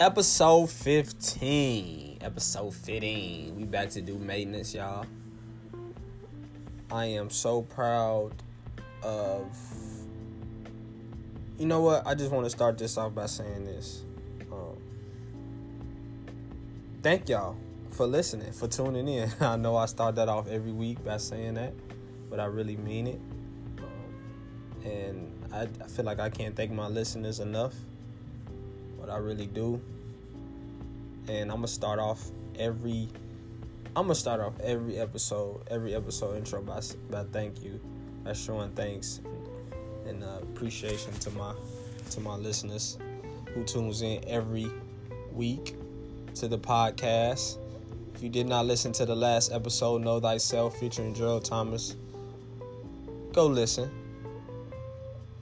Episode 15. Episode 15. We back to do maintenance, y'all. I am so proud of. You know what? I just want to start this off by saying this. Um, thank y'all for listening, for tuning in. I know I start that off every week by saying that, but I really mean it. Um, and I, I feel like I can't thank my listeners enough but I really do. And I'm gonna start off every. I'm gonna start off every episode, every episode intro by by thank you, by showing thanks and, uh, appreciation to my to my listeners who tunes in every week to the podcast. If you did not listen to the last episode, Know Thyself featuring Gerald Thomas, go listen.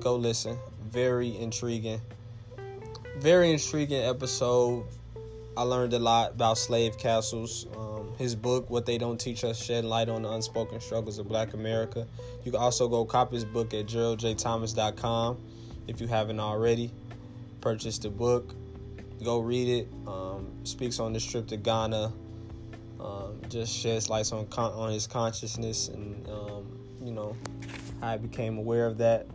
Go listen. Very intriguing very intriguing episode. I learned a lot about slave castles. Um, his book, What They Don't Teach Us, shed light on the unspoken struggles of black America. You can also go copy his book at geraldjthomas.com if you haven't already. Purchase the book, go read it. Um, speaks on this trip to Ghana. Um, just sheds light on con- on his consciousness and um, you know how I became aware of that.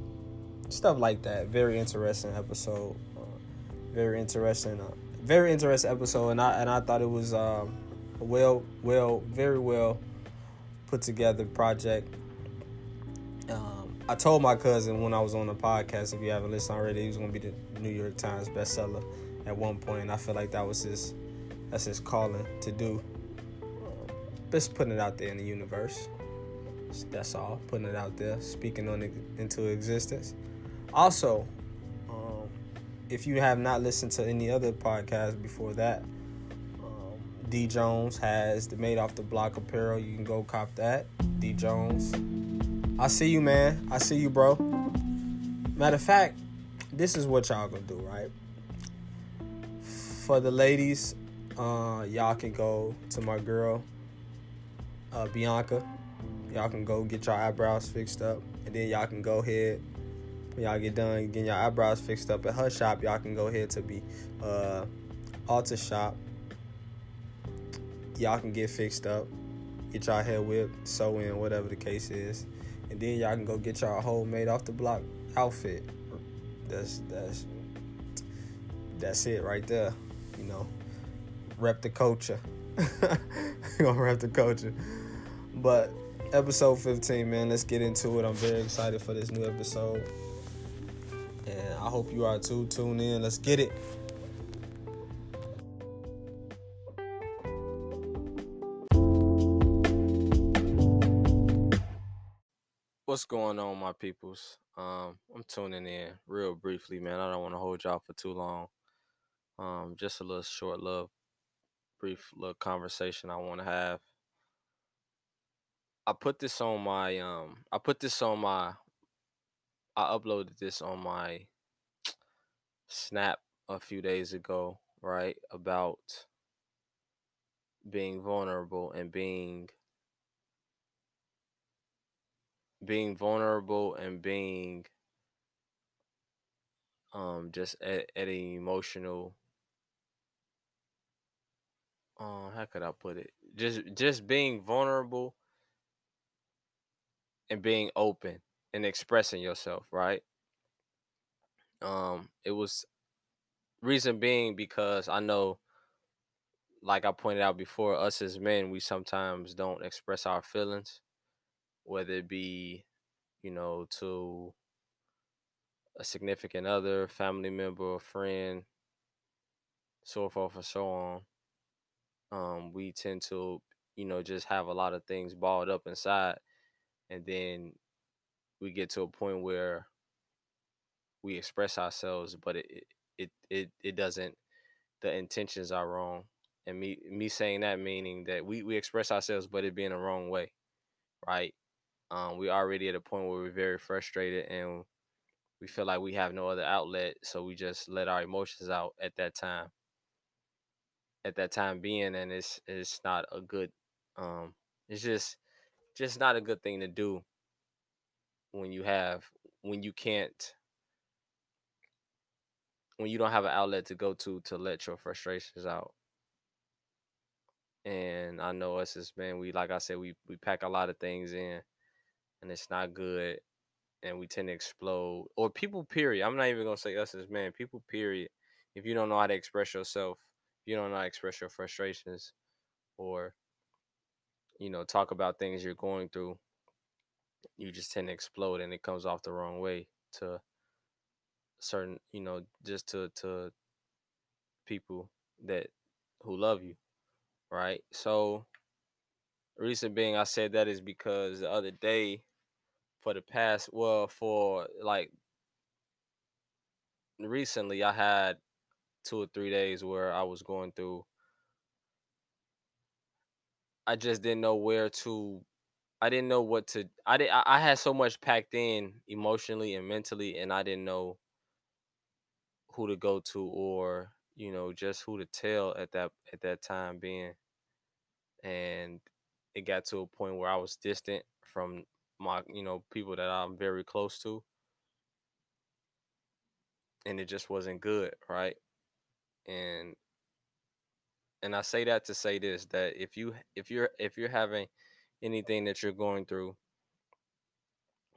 Stuff like that. Very interesting episode very interesting, uh, very interesting episode, and I and I thought it was um, well, well, very well put together project. Um, I told my cousin when I was on the podcast, if you haven't listened already, he was going to be the New York Times bestseller at one point. And I feel like that was his, that's his calling to do. Um, just putting it out there in the universe. That's all. Putting it out there, speaking on it into existence. Also, if you have not listened to any other podcast before that, um, D Jones has the Made Off the Block apparel. You can go cop that. D Jones. I see you, man. I see you, bro. Matter of fact, this is what y'all gonna do, right? For the ladies, uh, y'all can go to my girl, uh, Bianca. Y'all can go get your eyebrows fixed up, and then y'all can go ahead when y'all get done getting your eyebrows fixed up at her shop, y'all can go ahead to be uh, Alta Shop. Y'all can get fixed up, get y'all hair whipped, sew in, whatever the case is, and then y'all can go get y'all whole made off the block outfit. That's that's that's it right there. You know, rep the culture. gonna rep the culture. But episode 15, man, let's get into it. I'm very excited for this new episode. I hope you are too. Tune in. Let's get it. What's going on, my peoples? Um, I'm tuning in real briefly, man. I don't want to hold y'all for too long. Um, just a little short, little brief, little conversation I want to have. I put this on my um, I put this on my I uploaded this on my Snap a few days ago, right? About being vulnerable and being being vulnerable and being um just at, at an emotional uh how could I put it? Just just being vulnerable and being open and expressing yourself, right? Um, it was reason being because I know, like I pointed out before, us as men, we sometimes don't express our feelings, whether it be, you know, to a significant other, family member, a friend, so forth and so on. Um, we tend to, you know, just have a lot of things balled up inside, and then we get to a point where we express ourselves, but it it it it doesn't. The intentions are wrong, and me me saying that meaning that we we express ourselves, but it being the wrong way, right? Um, we already at a point where we're very frustrated and we feel like we have no other outlet, so we just let our emotions out at that time. At that time being, and it's it's not a good. Um, it's just just not a good thing to do when you have when you can't when you don't have an outlet to go to to let your frustrations out. And I know us as men, we like I said, we we pack a lot of things in, and it's not good, and we tend to explode. Or people, period. I'm not even gonna say us as men. People, period. If you don't know how to express yourself, you don't know how to express your frustrations, or you know, talk about things you're going through, you just tend to explode, and it comes off the wrong way to certain, you know, just to to people that who love you, right? So, reason being I said that is because the other day, for the past, well, for like recently, I had two or three days where I was going through. I just didn't know where to. I didn't know what to. I did. I, I had so much packed in emotionally and mentally, and I didn't know who to go to or you know just who to tell at that at that time being. And it got to a point where i was distant from my you know people that i'm very close to. And it just wasn't good right? And and i say that to say this that if you if you're if you're having anything that you're going through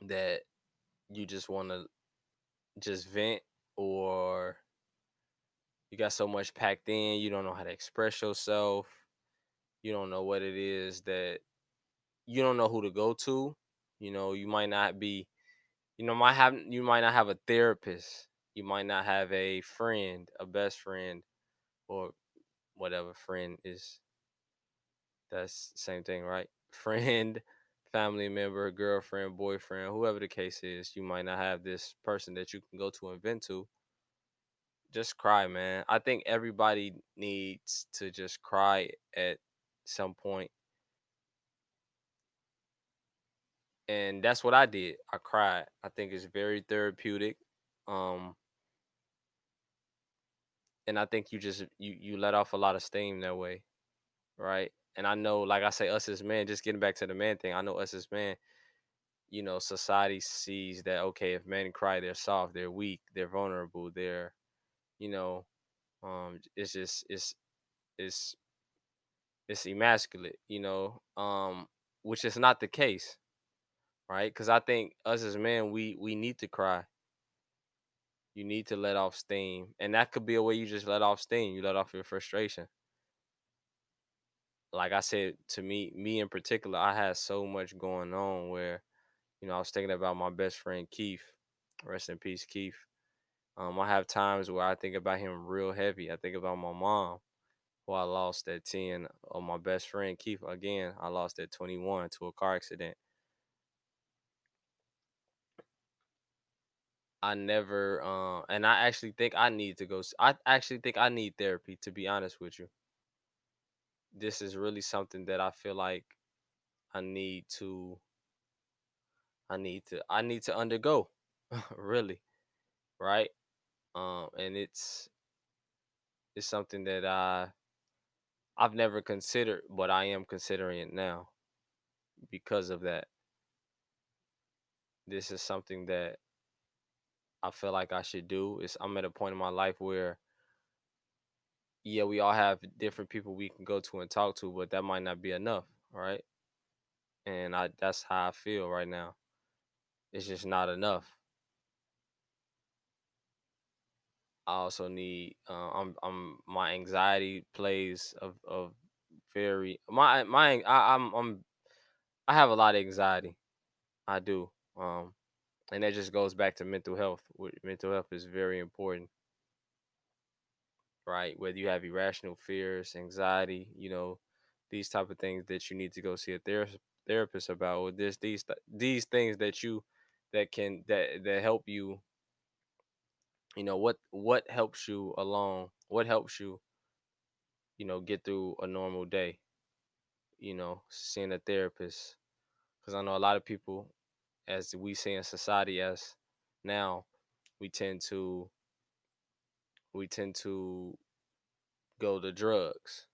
that you just want to just vent or you got so much packed in, you don't know how to express yourself. You don't know what it is that you don't know who to go to. You know, you might not be you know, might have you might not have a therapist. You might not have a friend, a best friend, or whatever friend is. That's the same thing, right? Friend, family member, girlfriend, boyfriend, whoever the case is, you might not have this person that you can go to and vent to just cry, man. I think everybody needs to just cry at some point. And that's what I did. I cried. I think it's very therapeutic. Um and I think you just you you let off a lot of steam that way. Right? And I know like I say us as men, just getting back to the man thing, I know us as men, you know, society sees that okay, if men cry, they're soft, they're weak, they're vulnerable, they're you know, um, it's just it's it's it's emasculate, you know, um, which is not the case, right? Because I think us as men, we we need to cry. You need to let off steam, and that could be a way you just let off steam. You let off your frustration. Like I said, to me, me in particular, I had so much going on where, you know, I was thinking about my best friend Keith. Rest in peace, Keith. Um, I have times where I think about him real heavy. I think about my mom, who I lost at 10, or my best friend Keith, again, I lost at 21 to a car accident. I never, uh, and I actually think I need to go. I actually think I need therapy, to be honest with you. This is really something that I feel like I need to, I need to, I need to undergo, really, right? um, and it's it's something that I I've never considered, but I am considering it now because of that. This is something that I feel like I should do. Is I'm at a point in my life where yeah, we all have different people we can go to and talk to, but that might not be enough, right? And I that's how I feel right now. It's just not enough. I also need uh, I'm I'm my anxiety plays of of very my my I, I'm I'm I have a lot of anxiety. I do. Um and that just goes back to mental health. Mental health is very important. Right? Whether you have irrational fears, anxiety, you know, these type of things that you need to go see a therapist therapist about or this these these things that you that can that that help you you know what what helps you along what helps you you know get through a normal day you know seeing a therapist because i know a lot of people as we see in society as now we tend to we tend to go to drugs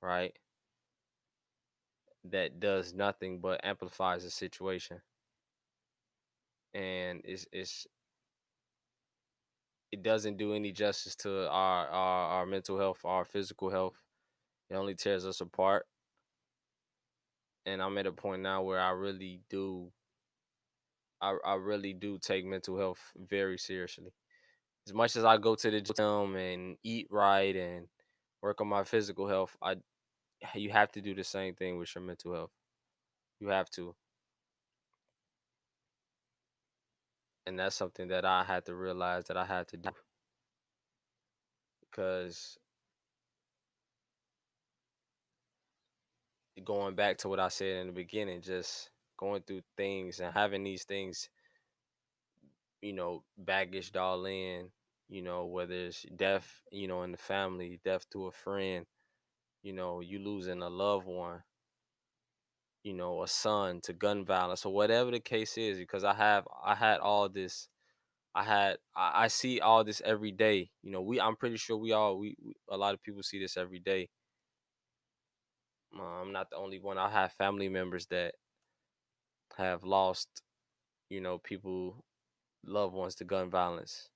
right that does nothing but amplifies the situation and it's it's it doesn't do any justice to our, our our mental health, our physical health. It only tears us apart. And I'm at a point now where I really do I, I really do take mental health very seriously. As much as I go to the gym and eat right and work on my physical health, I you have to do the same thing with your mental health. You have to. And that's something that I had to realize that I had to do. Because going back to what I said in the beginning, just going through things and having these things, you know, baggaged all in, you know, whether it's death, you know, in the family, death to a friend, you know, you losing a loved one, you know, a son to gun violence or whatever the case is, because I have I had all this I had I, see all this every day. You know, we I'm pretty sure we all we, we a lot of people see this every day. I'm not the only one. I have family members that have lost, you know, people, loved ones to gun violence.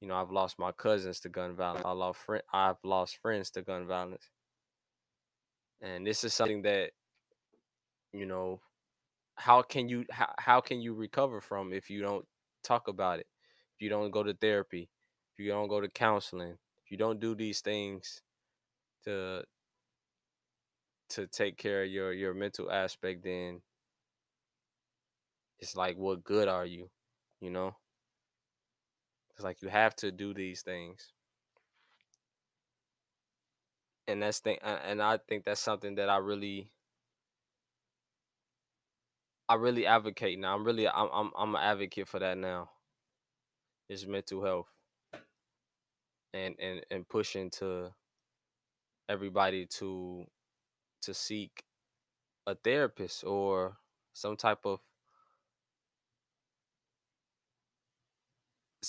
You know, I've lost my cousins to gun violence. I lost friend. I've lost friends to gun violence, and this is something that, you know, how can you how, how can you recover from if you don't talk about it, if you don't go to therapy, if you don't go to counseling, if you don't do these things to to take care of your your mental aspect, then it's like what good are you you know? It's like you have to do these things. And that's thing and i think that's something that i really i really advocate now i'm really i'm i'm, I'm an advocate for that now. Is mental health. And and and pushing to everybody to to seek a therapist or some type of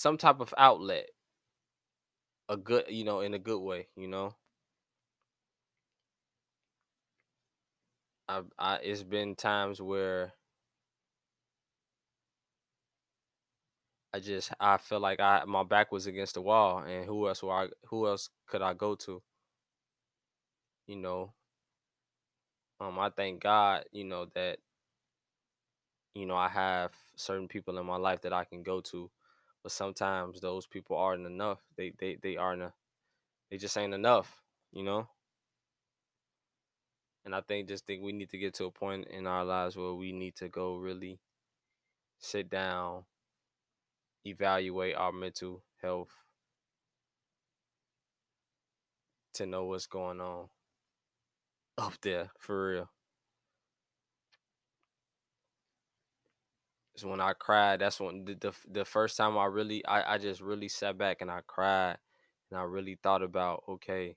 some type of outlet a good you know in a good way you know? I, I it's been times where I just I feel like I my back was against the wall and who else were I who else could I go to? You know? Um I thank God you know that you know I have certain people in my life that I can go to but sometimes those people aren't enough. They they they aren't. A, they just ain't enough, you know. And I think just think we need to get to a point in our lives where we need to go really sit down, evaluate our mental health to know what's going on up there for real. So when I cried, that's when the, the the first time I really I, I just really sat back and I cried and I really thought about okay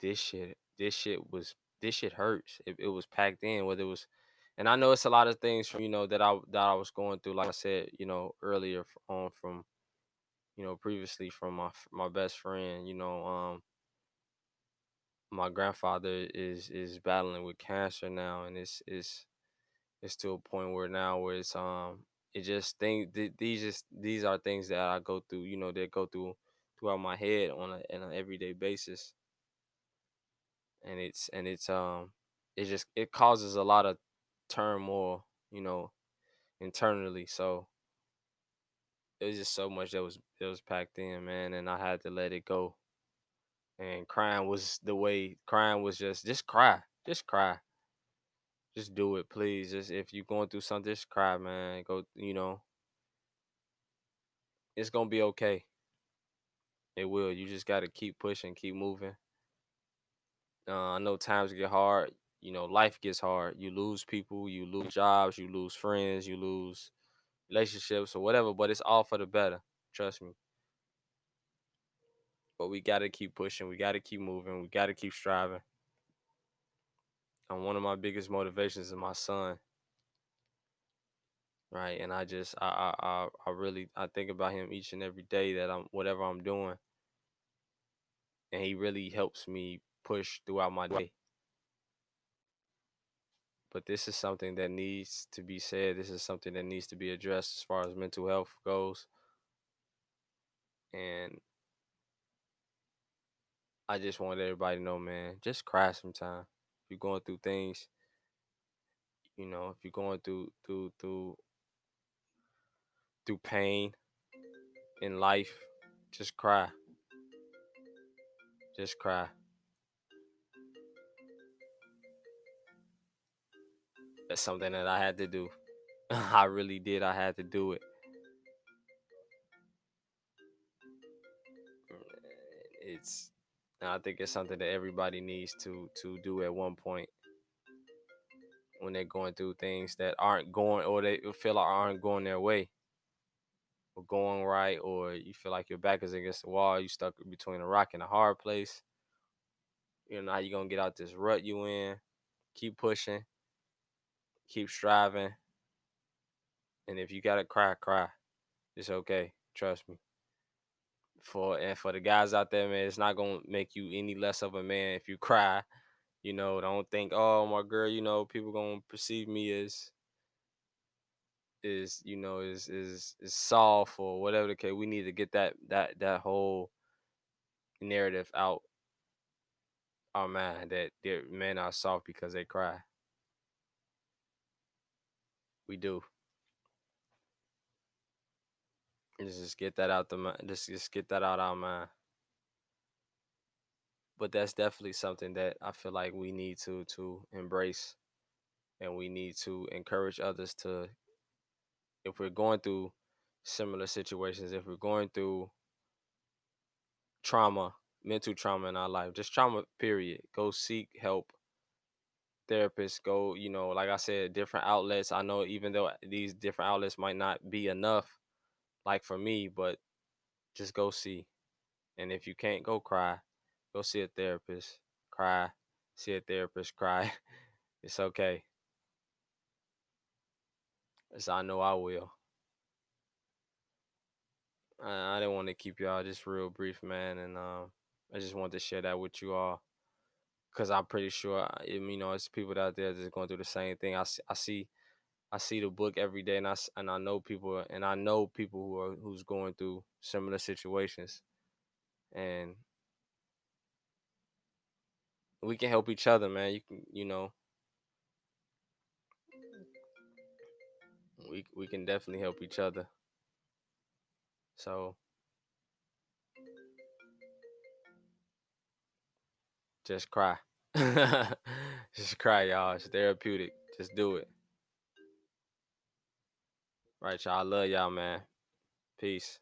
this shit this shit was this shit hurts. It, it was packed in whether it was and I know it's a lot of things from you know that I that I was going through like I said, you know, earlier on from you know previously from my my best friend, you know, um my grandfather is is battling with cancer now and it's it's it's to a point where now where it's um it just think th- these just these are things that I go through, you know, that go through throughout my head on a on an everyday basis. And it's and it's um it just it causes a lot of turmoil, you know, internally. So it was just so much that was that was packed in, man, and I had to let it go. And crying was the way crying was just just cry. Just cry just do it, please. Just if you're going through something, just cry, man. Go, you know, it's gonna be okay. It will. You just gotta keep pushing, keep moving. Uh, I know times get hard. You know, life gets hard. You lose people, you lose jobs, you lose friends, you lose relationships or whatever. But it's all for the better. Trust me. But we gotta keep pushing. We gotta keep moving. We gotta keep striving. And one of my biggest motivations is my son right? And I just I I I really I think about him each and every day that I'm whatever I'm doing, and he really helps me push throughout my day. but this is something that needs to be said. This is something that needs to be addressed as far as mental health goes. And I just want everybody to know, man, just cry sometime. If you're going through things, you know, if you're going through through through through pain in life, just cry. Just cry. That's something that I had to do. I really did. I had to do it. It's I think it's something that everybody needs to to do at one point when they're going through things that aren't going or they feel like aren't going their way or going right or you feel like your back is against the wall, you stuck between a rock and a hard place. You know how you gonna get out this rut you in. Keep pushing. Keep striving. And if you gotta cry, cry. It's okay. Trust me. For and for the guys out there, man, it's not gonna make you any less of a man if you cry. You know, don't think, oh my girl, you know, people gonna perceive me as is, you know, is is is soft or whatever the case. We need to get that that that whole narrative out our mind that men are soft because they cry. We do. Just get that out the. Just just get that out our mind. But that's definitely something that I feel like we need to to embrace, and we need to encourage others to. If we're going through similar situations, if we're going through trauma, mental trauma in our life, just trauma, period, go seek help therapists go you know like i said different outlets i know even though these different outlets might not be enough like for me but just go see. And if you can't go cry. Go see a therapist. Cry. See a therapist cry. It's okay. As i know i will. I, I didn't want to keep y'all just real brief man and um i just wanted to share that with you all. Because I'm pretty sure you know it's people out there that's going through the same thing. I I see, I see the book every day, and I and I know people, and I know people who are who's going through similar situations, and we can help each other, man. You can, you know, we we can definitely help each other. So Just cry. Just cry, y'all. It's therapeutic. Just do it. Right, y'all. I love y'all, man. Peace.